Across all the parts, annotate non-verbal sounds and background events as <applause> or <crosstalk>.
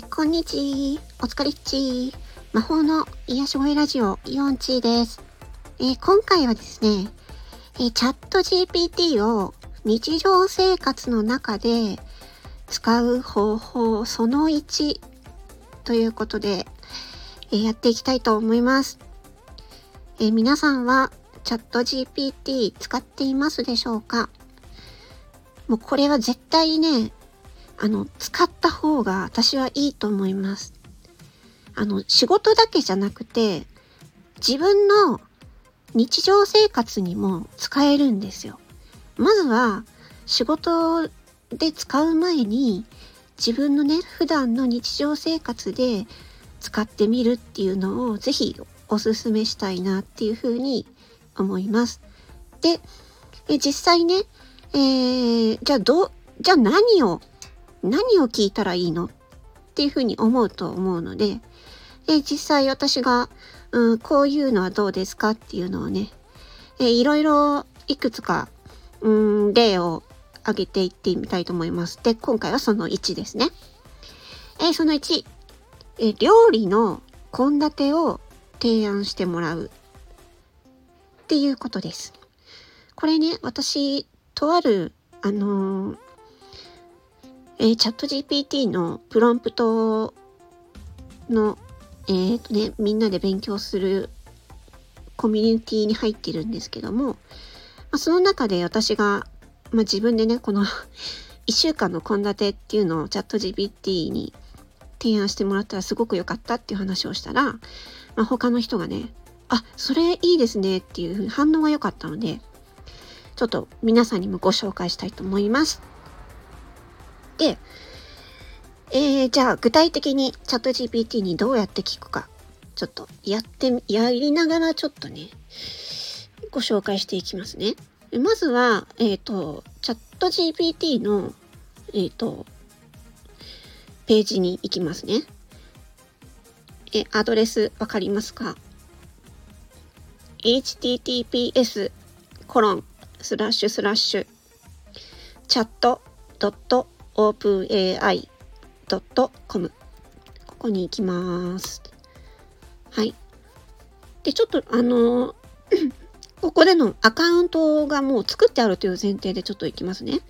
え、こんにちお疲れっち魔法の癒し声ラジオ、イオンチーです。え今回はですね、えチャット GPT を日常生活の中で使う方法その1ということで、えやっていきたいと思います。え皆さんはチャット GPT 使っていますでしょうか？もうこれは絶対ね、あの、使った方が私はいいと思います。あの、仕事だけじゃなくて、自分の日常生活にも使えるんですよ。まずは、仕事で使う前に、自分のね、普段の日常生活で使ってみるっていうのをぜひおすすめしたいなっていうふうに思います。で、え実際ね、えー、じゃあどう、じゃあ何を何を聞いたらいいの？っていうふうに思うと思うので、で実際私が、うん、こういうのはどうですかっていうのをね、えいろいろいくつか、うん、例を挙げていってみたいと思います。で、今回はその1ですね。えその1、え料理の献立を提案してもらうっていうことです。これね、私、とある、あのー、えー、チャット GPT のプロンプトの、えー、とね、みんなで勉強するコミュニティに入ってるんですけども、まあ、その中で私が、まあ、自分でね、この <laughs> 1週間の献立っていうのをチャット GPT に提案してもらったらすごく良かったっていう話をしたら、まあ、他の人がね、あ、それいいですねっていう反応が良かったので、ちょっと皆さんにもご紹介したいと思います。で、えー、じゃあ具体的にチャット GPT にどうやって聞くか、ちょっとやって、やりながらちょっとね、ご紹介していきますね。まずは、えっ、ー、と、チャット GPT の、えっ、ー、と、ページに行きますね。え、アドレスわかりますか？https コロンスラッシュスラッシュチャットドット openai.com ここに行きます。はい。で、ちょっとあの <clears throat> ここでのアカウントがもう作ってあるという前提でちょっと行きますね。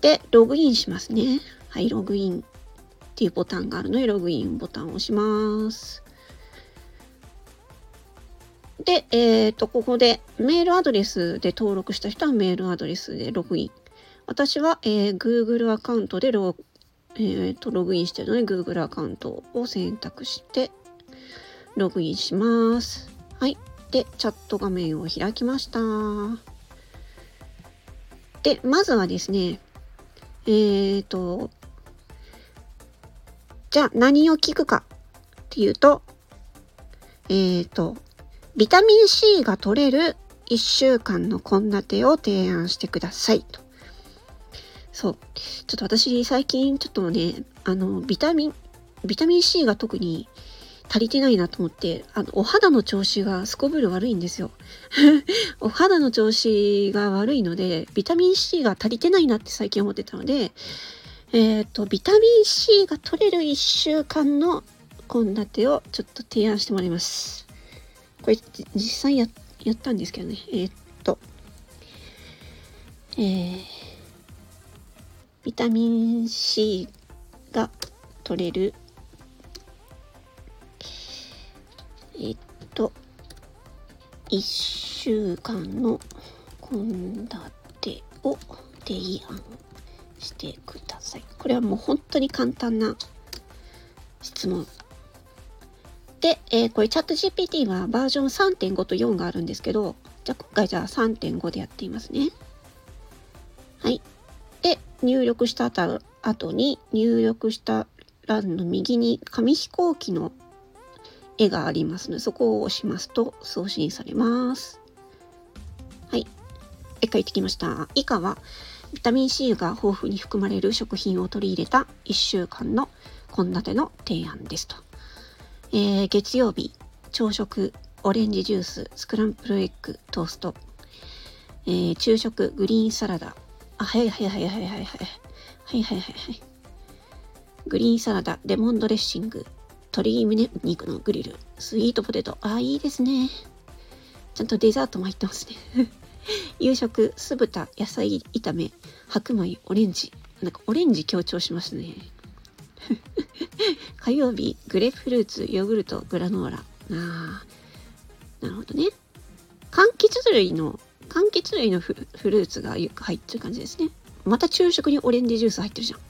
で、ログインしますね。はい、ログインっていうボタンがあるので、ログインボタンを押します。で、えっ、ー、と、ここでメールアドレスで登録した人はメールアドレスでログイン。私は、えー、Google アカウントでロ,、えーと、ログインしてるので Google アカウントを選択してログインします。はい。で、チャット画面を開きました。で、まずはですね、えっ、ー、と、じゃあ何を聞くかっていうと、えっ、ー、と、ビタミン C が取れる1週間の献立を提案してくださいと。そう。ちょっと私最近ちょっとね、あの、ビタミン、ビタミン C が特に足りてないなと思って、あの、お肌の調子がすこぶる悪いんですよ。<laughs> お肌の調子が悪いので、ビタミン C が足りてないなって最近思ってたので、えっ、ー、と、ビタミン C が取れる1週間の献立をちょっと提案してもらいます。これ、実際や、やったんですけどね。えっ、と、えー、ビタミン C が取れるえっと1週間の献立を提案してください。これはもう本当に簡単な質問。で、えー、これチャット GPT はバージョン3.5と4があるんですけど、じゃあ今回じゃあ3.5でやってみますね。はい。入力した後に入力した欄の右に紙飛行機の絵がありますのでそこを押しますと送信されます。はい。絵描いてきました。以下はビタミン C が豊富に含まれる食品を取り入れた1週間の献立の提案ですと。えー、月曜日、朝食、オレンジジュース、スクランブルエッグ、トースト。えー、昼食、グリーンサラダ、あ、はいはいはいはいはいはい。はいはいはいはい。グリーンサラダ、レモンドレッシング、鶏胸肉のグリル、スイートポテト。あ、いいですね。ちゃんとデザートも入ってますね。<laughs> 夕食、酢豚、野菜炒め、白米、オレンジ。なんかオレンジ強調しますね。<laughs> 火曜日、グレープフルーツ、ヨーグルト、グラノーラ。ああ、なるほどね。柑橘類の、柑橘類のフルーツが入ってる感じですね。また昼食にオレンジジュース入ってるじゃん。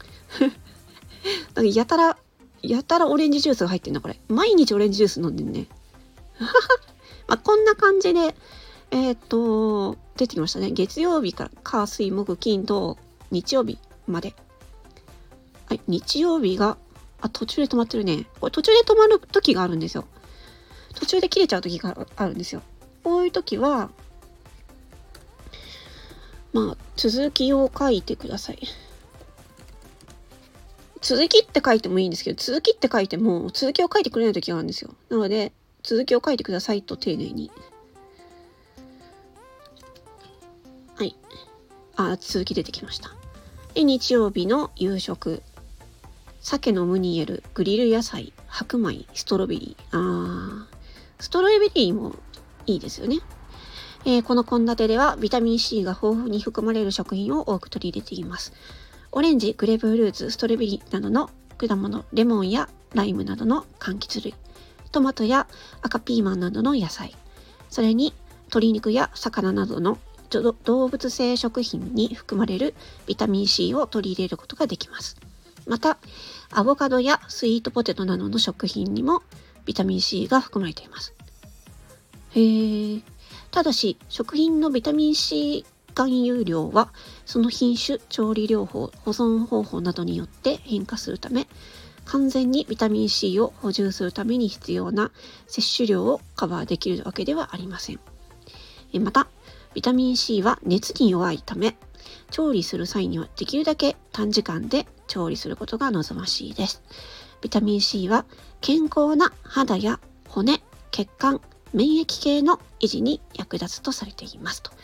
<laughs> だかやたら、やたらオレンジジュースが入ってんだ、これ。毎日オレンジジュース飲んでんね。<laughs> まあ、こんな感じで、えー、っと、出てきましたね。月曜日から火、水、木、金、土、日曜日まで。はい、日曜日が、あ、途中で止まってるね。これ途中で止まる時があるんですよ。途中で切れちゃう時があるんですよ。こういう時は、まあ、続きを書いてください。続きって書いてもいいんですけど、続きって書いても、続きを書いてくれない時があるんですよ。なので、続きを書いてくださいと丁寧に。はい。あ、続き出てきました。で、日曜日の夕食。鮭のムニエル、グリル野菜、白米、ストロベリー。あー、ストロベリーもいいですよね。えー、この献立ではビタミン C が豊富に含まれる食品を多く取り入れています。オレンジ、グレープフルーツ、ストロベリーなどの果物、レモンやライムなどの柑橘類、トマトや赤ピーマンなどの野菜、それに鶏肉や魚などの動物性食品に含まれるビタミン C を取り入れることができます。また、アボカドやスイートポテトなどの食品にもビタミン C が含まれています。へえ。ただし、食品のビタミン C 含有量は、その品種、調理療法、保存方法などによって変化するため、完全にビタミン C を補充するために必要な摂取量をカバーできるわけではありません。また、ビタミン C は熱に弱いため、調理する際にはできるだけ短時間で調理することが望ましいです。ビタミン C は健康な肌や骨、血管、免疫系の維持に役立つとされていますと。は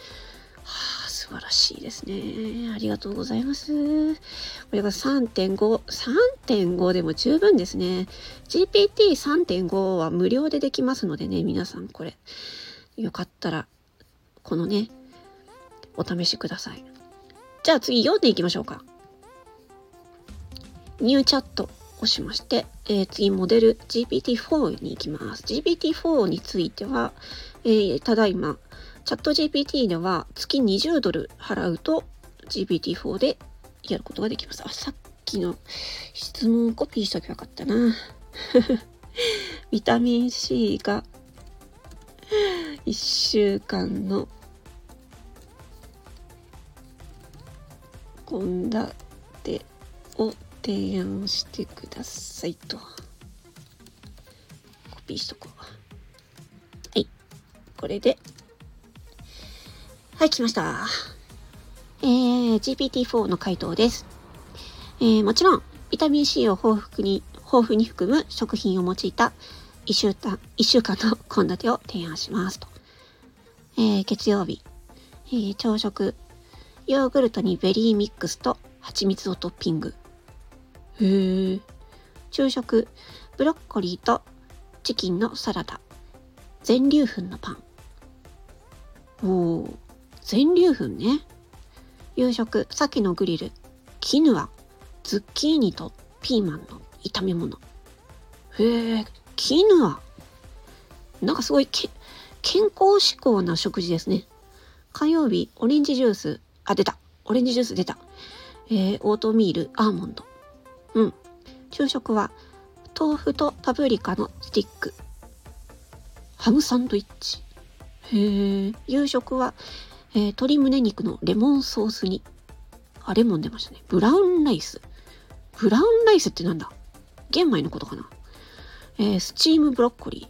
あ、素晴らしいですね。ありがとうございます。これが3.5、3.5でも十分ですね。GPT3.5 は無料でできますのでね、皆さんこれ、よかったら、このね、お試しください。じゃあ次読んでいきましょうか。ニューチャット押しまして、えー、次モデル GPT-4 に行きます。GPT-4 については、えー、ただいま、チャット GPT では月20ドル払うと GPT-4 でやることができます。あ、さっきの質問をコピーしときゃよかったな。<laughs> ビタミン C が1週間の献立を提案をしてくださいと。コピーしとこう。はい。これで。はい、来ました。えー、GPT-4 の回答です。えー、もちろん、ビタミン C を豊富に、豊富に含む食品を用いた1週間、1週間の献立を提案しますと。えー、月曜日、えー、朝食、ヨーグルトにベリーミックスと蜂蜜をトッピング。へえ。昼食、ブロッコリーとチキンのサラダ。全粒粉のパン。おー、全粒粉ね。夕食、鮭のグリル、キヌア、ズッキーニとピーマンの炒め物。へえ、キヌア。なんかすごいけ健康志向な食事ですね。火曜日、オレンジジュース。あ、出た。オレンジジュース出た。えー、オートミール、アーモンド。うん。昼食は豆腐とパプリカのスティック。ハムサンドイッチ。へえ。夕食は、えー、鶏胸肉のレモンソースに。あ、レモン出ましたね。ブラウンライス。ブラウンライスってなんだ？玄米のことかな？えー、スチームブロッコリ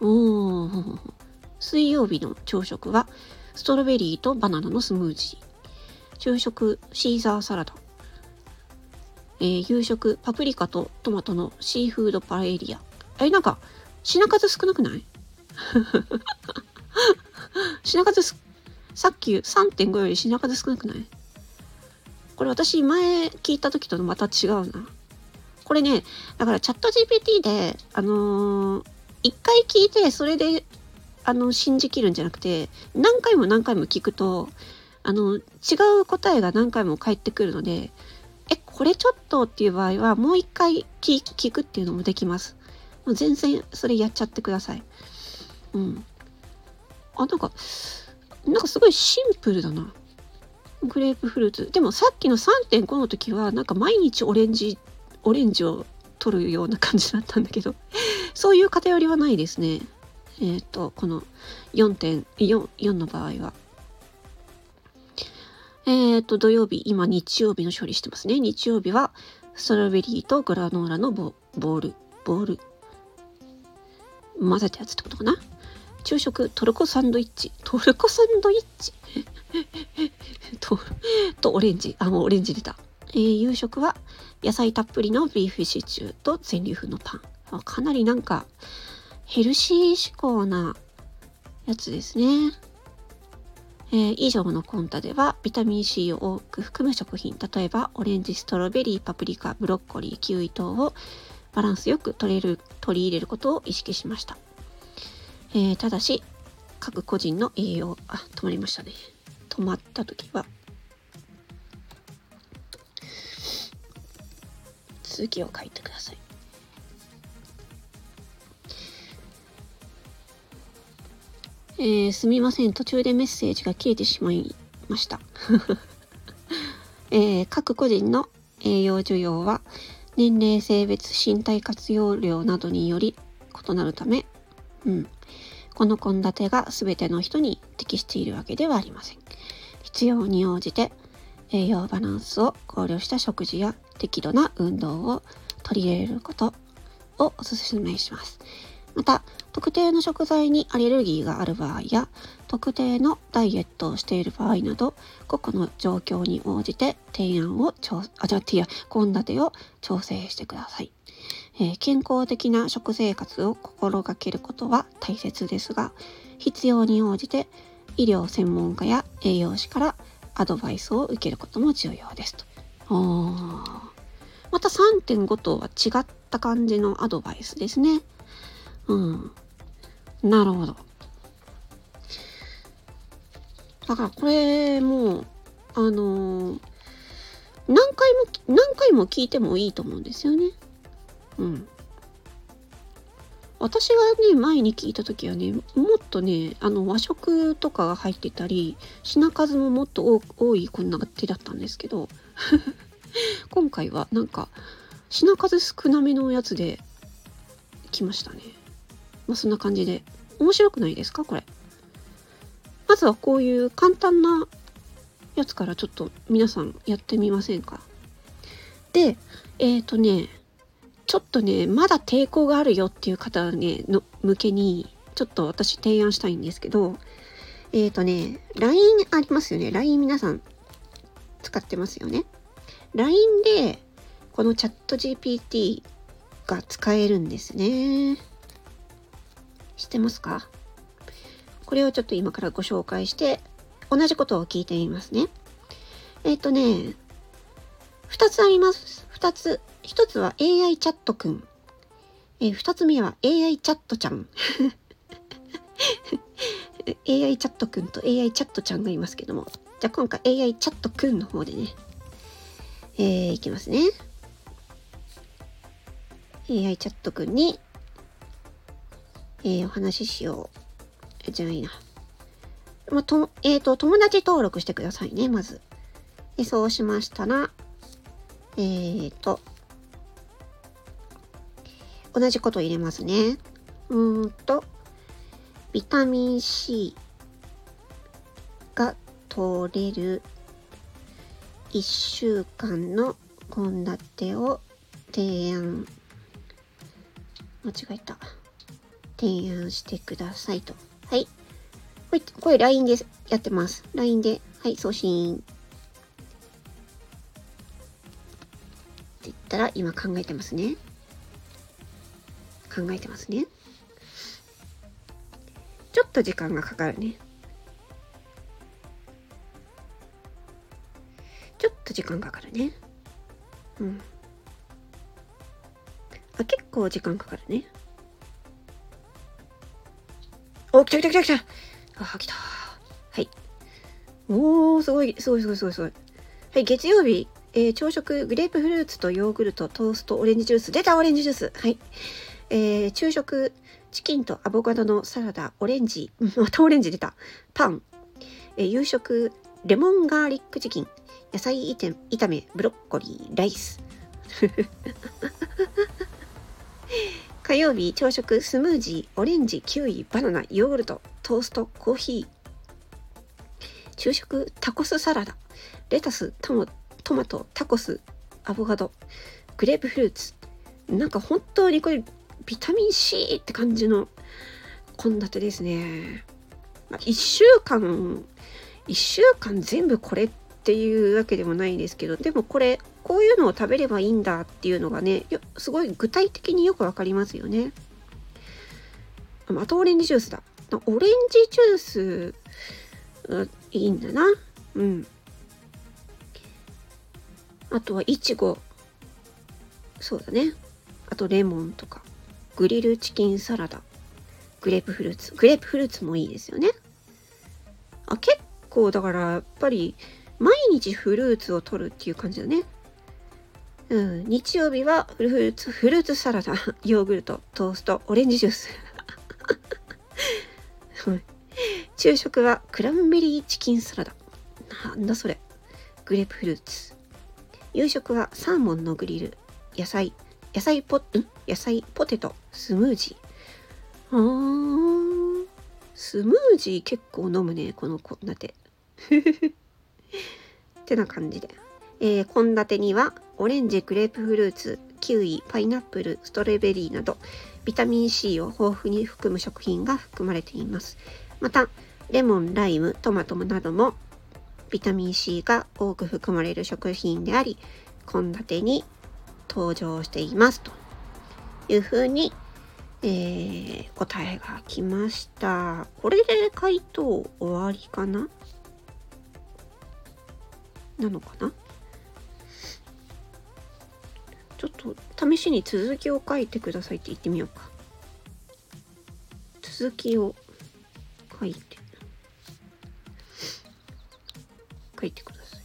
ー。おー。水曜日の朝食は、ストロベリーとバナナのスムージー。昼食、シーザーサラダ。えー、夕食、パプリカとトマトのシーフードパエリア。え、なんか、品数少なくない？<laughs> 品数す、さっき3.5より品数少なくない？これ私前聞いた時とまた違うな。これね、だからチャット GPT で、あのー、一回聞いて、それで、あの、信じきるんじゃなくて、何回も何回も聞くと、あの、違う答えが何回も返ってくるので、これちょっとっていう場合は、もう一回聞くっていうのもできます。もう全然それやっちゃってください。うん。あ、なんか、なんかすごいシンプルだな。グレープフルーツ。でもさっきの3.5の時は、なんか毎日オレンジ、オレンジを取るような感じだったんだけど、<laughs> そういう偏りはないですね。えっ、ー、と、この4.4 4の場合は。えっ、ー、と、土曜日、今日曜日の処理してますね。日曜日は、ストロベリーとグラノーラのボール、ボール、混ぜたやつってことかな。昼食、トルコサンドイッチ。トルコサンドイッチ？<laughs> と、とオレンジ。あ、もうオレンジ出た。えー、夕食は野菜たっぷりのビーフシチューと全粒粉のパン。かなりなんかヘルシー志向なやつですね。えー、以上のコンタではビタミン C を多く含む食品、例えばオレンジ、ストロベリー、パプリカ、ブロッコリー、キウイ等をバランスよく取れる取り入れることを意識しました。えー、ただし、各個人の栄養、あ、止まりましたね。止まった時は、続きを書いてください。えー、すみません。途中でメッセージが消えてしまいました。<laughs> えー、各個人の栄養需要は年齢、性別、身体活用量などにより異なるため、うん、この献立が全ての人に適しているわけではありません。必要に応じて栄養バランスを考慮した食事や適度な運動を取り入れることをお勧めします。また、特定の食材にアレルギーがある場合や、特定のダイエットをしている場合など、個々の状況に応じて提案を調、あ、じゃあ、ティア、献立を調整してください。えー、健康的な食生活を心がけることは大切ですが、必要に応じて医療専門家や栄養士からアドバイスを受けることも重要ですと。また3.5とは違った感じのアドバイスですね。うん。なるほど。だからこれもう、あのー、何回も、何回も聞いてもいいと思うんですよね。うん。私がね、前に聞いた時はね、もっとね、あの和食とかが入ってたり、品数ももっと多いこんな手だったんですけど、<laughs> 今回はなんか、品数少なめのやつで来ましたね。まあそんな感じで。面白くないですか？これ。まずはこういう簡単なやつからちょっと皆さんやってみませんか？で、えっ、ー、とね、ちょっとね、まだ抵抗があるよっていう方ね、の向けに、ちょっと私提案したいんですけど、えっ、ー、とね、LINE ありますよね。LINE 皆さん使ってますよね。LINE で、このチャット GPT が使えるんですね。知ってますか？これをちょっと今からご紹介して、同じことを聞いてみますね。えっ、ー、とね、二つあります。二つ。一つは AI チャットくん。えー、つ目は AI チャットちゃん。<laughs> AI チャットくんと AI チャットちゃんがいますけども。じゃあ今回 AI チャットくんの方でね、えー、いきますね。AI チャットくんに、えー、お話ししよう。じゃあいいな。まあ、と、えっ、ー、と、友達登録してくださいね、まず。でそうしましたら、えっ、ー、と、同じこと入れますね。うーんと、ビタミン C が取れる1週間の献立を提案、間違えた。提案してくださいと。はい。これ、これ LINE でやってます。LINE で、はい、送信。って言ったら今考えてますね。考えてますね。ちょっと時間がかかるね。ちょっと時間かかるね。うん。あ結構時間かかるね。来た来た来た来たあ、来た。はい。おー、すごい、すごいすごいすごいすごい。はい、月曜日、えー、朝食、グレープフルーツとヨーグルト、トースト、オレンジジュース。出た、オレンジジュース。はい。えー、昼食、チキンとアボカドのサラダ、オレンジ、またオレンジ出た。パン。えー、夕食、レモンガーリックチキン、野菜炒め、ブロッコリー、ライス。火曜日、朝食、スムージー、オレンジ、キウイ、バナナ、ヨーグルト、トースト、コーヒー。昼食、タコスサラダ、レタス、トマト、タコス、アボカド、グレープフルーツ。なんか本当にこれ、ビタミン C って感じの献立ですね。ま、1週間、1週間全部これっていうわけでもないですけど、でもこれ、こういうのを食べればいいんだっていうのがね、すごい具体的によくわかりますよね。またオレンジジュースだ。オレンジジュース、いいんだな。うん。あとは、いちご。そうだね。あと、レモンとか。グリルチキンサラダ。グレープフルーツ。グレープフルーツもいいですよね。あ、結構、だから、やっぱり、毎日フルーツを取るっていう感じだね。うん、日曜日はフルーツ、フルーツサラダ、<laughs> ヨーグルト、トースト、オレンジジュース。<laughs> 昼食はクランベリーチキンサラダ。なんだそれ。グレープフルーツ。夕食はサーモンのグリル、野菜、野菜ポ、ん？野菜、ポテト、スムージー。あー、スムージー結構飲むね、この献立。ってな感じで。え献立には、オレンジ、グレープフルーツ、キウイ、パイナップル、ストロベリーなど、ビタミン C を豊富に含む食品が含まれています。また、レモン、ライム、トマトなどもビタミン C が多く含まれる食品であり、献立に登場していますというふうに、えー、答えが来ました。これで回答終わりかな？なのかな？ちょっと試しに続きを書いてくださいって言ってみようか。続きを書いて。書いてください。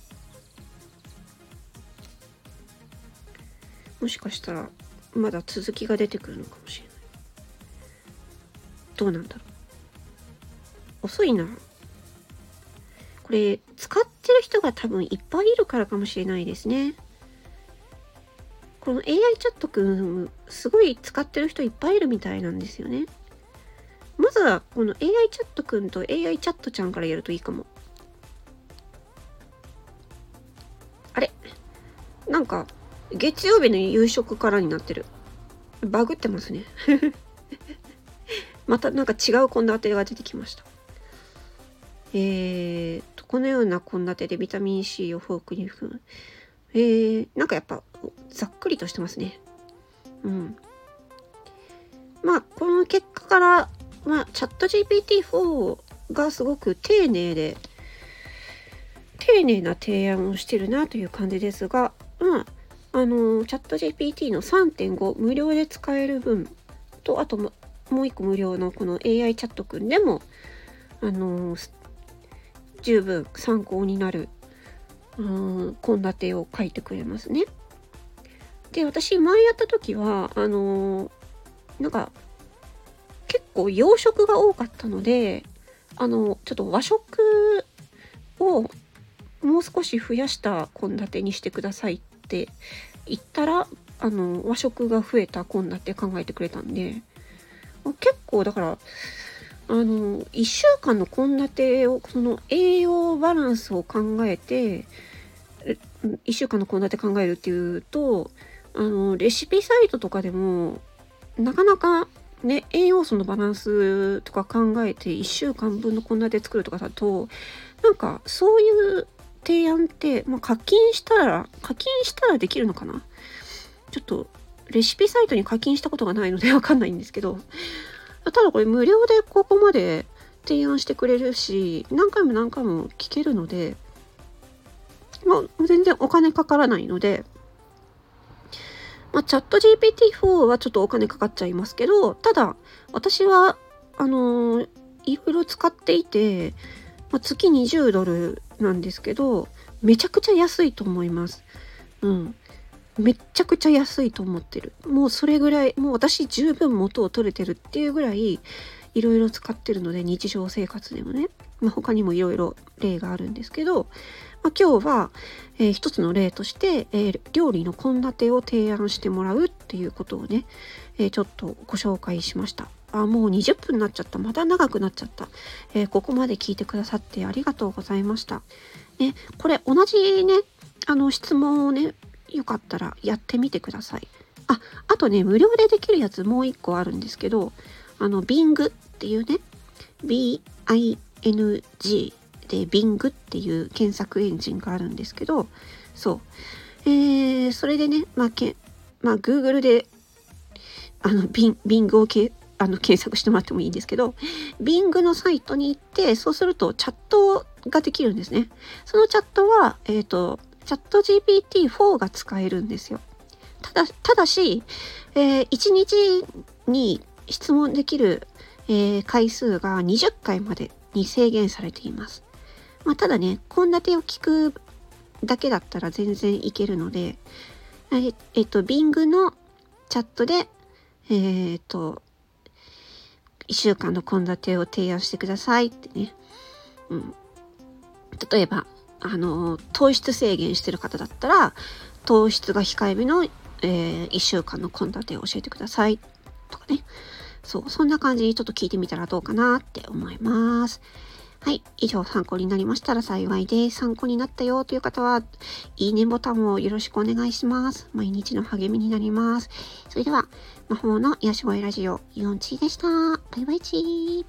もしかしたらまだ続きが出てくるのかもしれない。どうなんだろう？遅いな。これ、使ってる人が多分いっぱいいるからかもしれないですね。この AI チャットくん、すごい使ってる人いっぱいいるみたいなんですよね。まずは、この AI チャットくんと AI チャットちゃんからやるといいかも。あれ？なんか、月曜日の夕食からになってる。バグってますね。<laughs> またなんか違う献立が出てきました。えーと、このような献立でビタミン C をフォークに含む？えー、なんかやっぱざっくりとしてますね。うん。まあ、この結果から、まあ、チャット GPT-4 がすごく丁寧で、丁寧な提案をしてるなという感じですが、まあ、あの、チャット GPT の3.5無料で使える分と、あともう一個無料のこの AI チャットくんでも、あの、十分参考になる献立を書いてくれますね。で、私前やった時は、あのー、なんか、結構洋食が多かったので、あの、ちょっと和食をもう少し増やした献立にしてくださいって言ったら、あの、和食が増えた献立考えてくれたんで、結構だから、あの、1週間の献立を、その栄養バランスを考えて、1週間の献立考えるっていうと、あの、レシピサイトとかでも、なかなかね、栄養素のバランスとか考えて1週間分の献立作るとかだと、なんかそういう提案って、まあ、課金したら、課金したらできるのかな？ちょっと、レシピサイトに課金したことがないのでわかんないんですけど、ただこれ無料でここまで提案してくれるし、何回も何回も聞けるので、まあ、全然お金かからないので、まあ、チャット GPT4 はちょっとお金かかっちゃいますけど、ただ、私は、あのー、いろいろ使っていて、まあ、月20ドルなんですけど、めちゃくちゃ安いと思います。うん。めっちゃくちゃ安いと思ってる。もうそれぐらい、もう私十分元を取れてるっていうぐらい、いろいろ使ってるので、日常生活でもね。まあ、他にもいろいろ例があるんですけど、まあ、今日は、えー、一つの例として、えー、料理の献立を提案してもらうっていうことをね、えー、ちょっとご紹介しました。あ、もう20分になっちゃった。また長くなっちゃった。えここまで聞いてくださってありがとうございました。ね、これ同じね、あの質問をね、よかったらやってみてください。あ、あとね、無料でできるやつもう一個あるんですけど、あの、Bing っていうね、B-I-N-G で Bing っていう検索エンジンがあるんですけど、そう。えー、それでね、まあ、けまあ、Google で、あの、Bing, をけあの検索してもらってもいいんですけど、Bing のサイトに行って、そうするとチャットができるんですね。そのチャットは、えっ、ー、と、チャット GPT-4 が使えるんですよ。ただ、ただし、えー、1日に質問できる、えー、回数が20回までに制限されています。まあ、ただね、献立を聞くだけだったら全然いけるので、えっ、えー、と、Bing のチャットで、えっ、と、1週間の献立を提案してくださいってね。うん。例えば、あの、糖質制限してる方だったら、糖質が控えめの、えー、1週間の献立を教えてくださいとかね。そう、そんな感じにちょっと聞いてみたらどうかなって思います。はい。以上参考になりましたら幸いです。参考になったよという方は、いいねボタンをよろしくお願いします。毎日の励みになります。それでは、魔法の癒し声ラジオ、イオンチーでした。バイバイチー。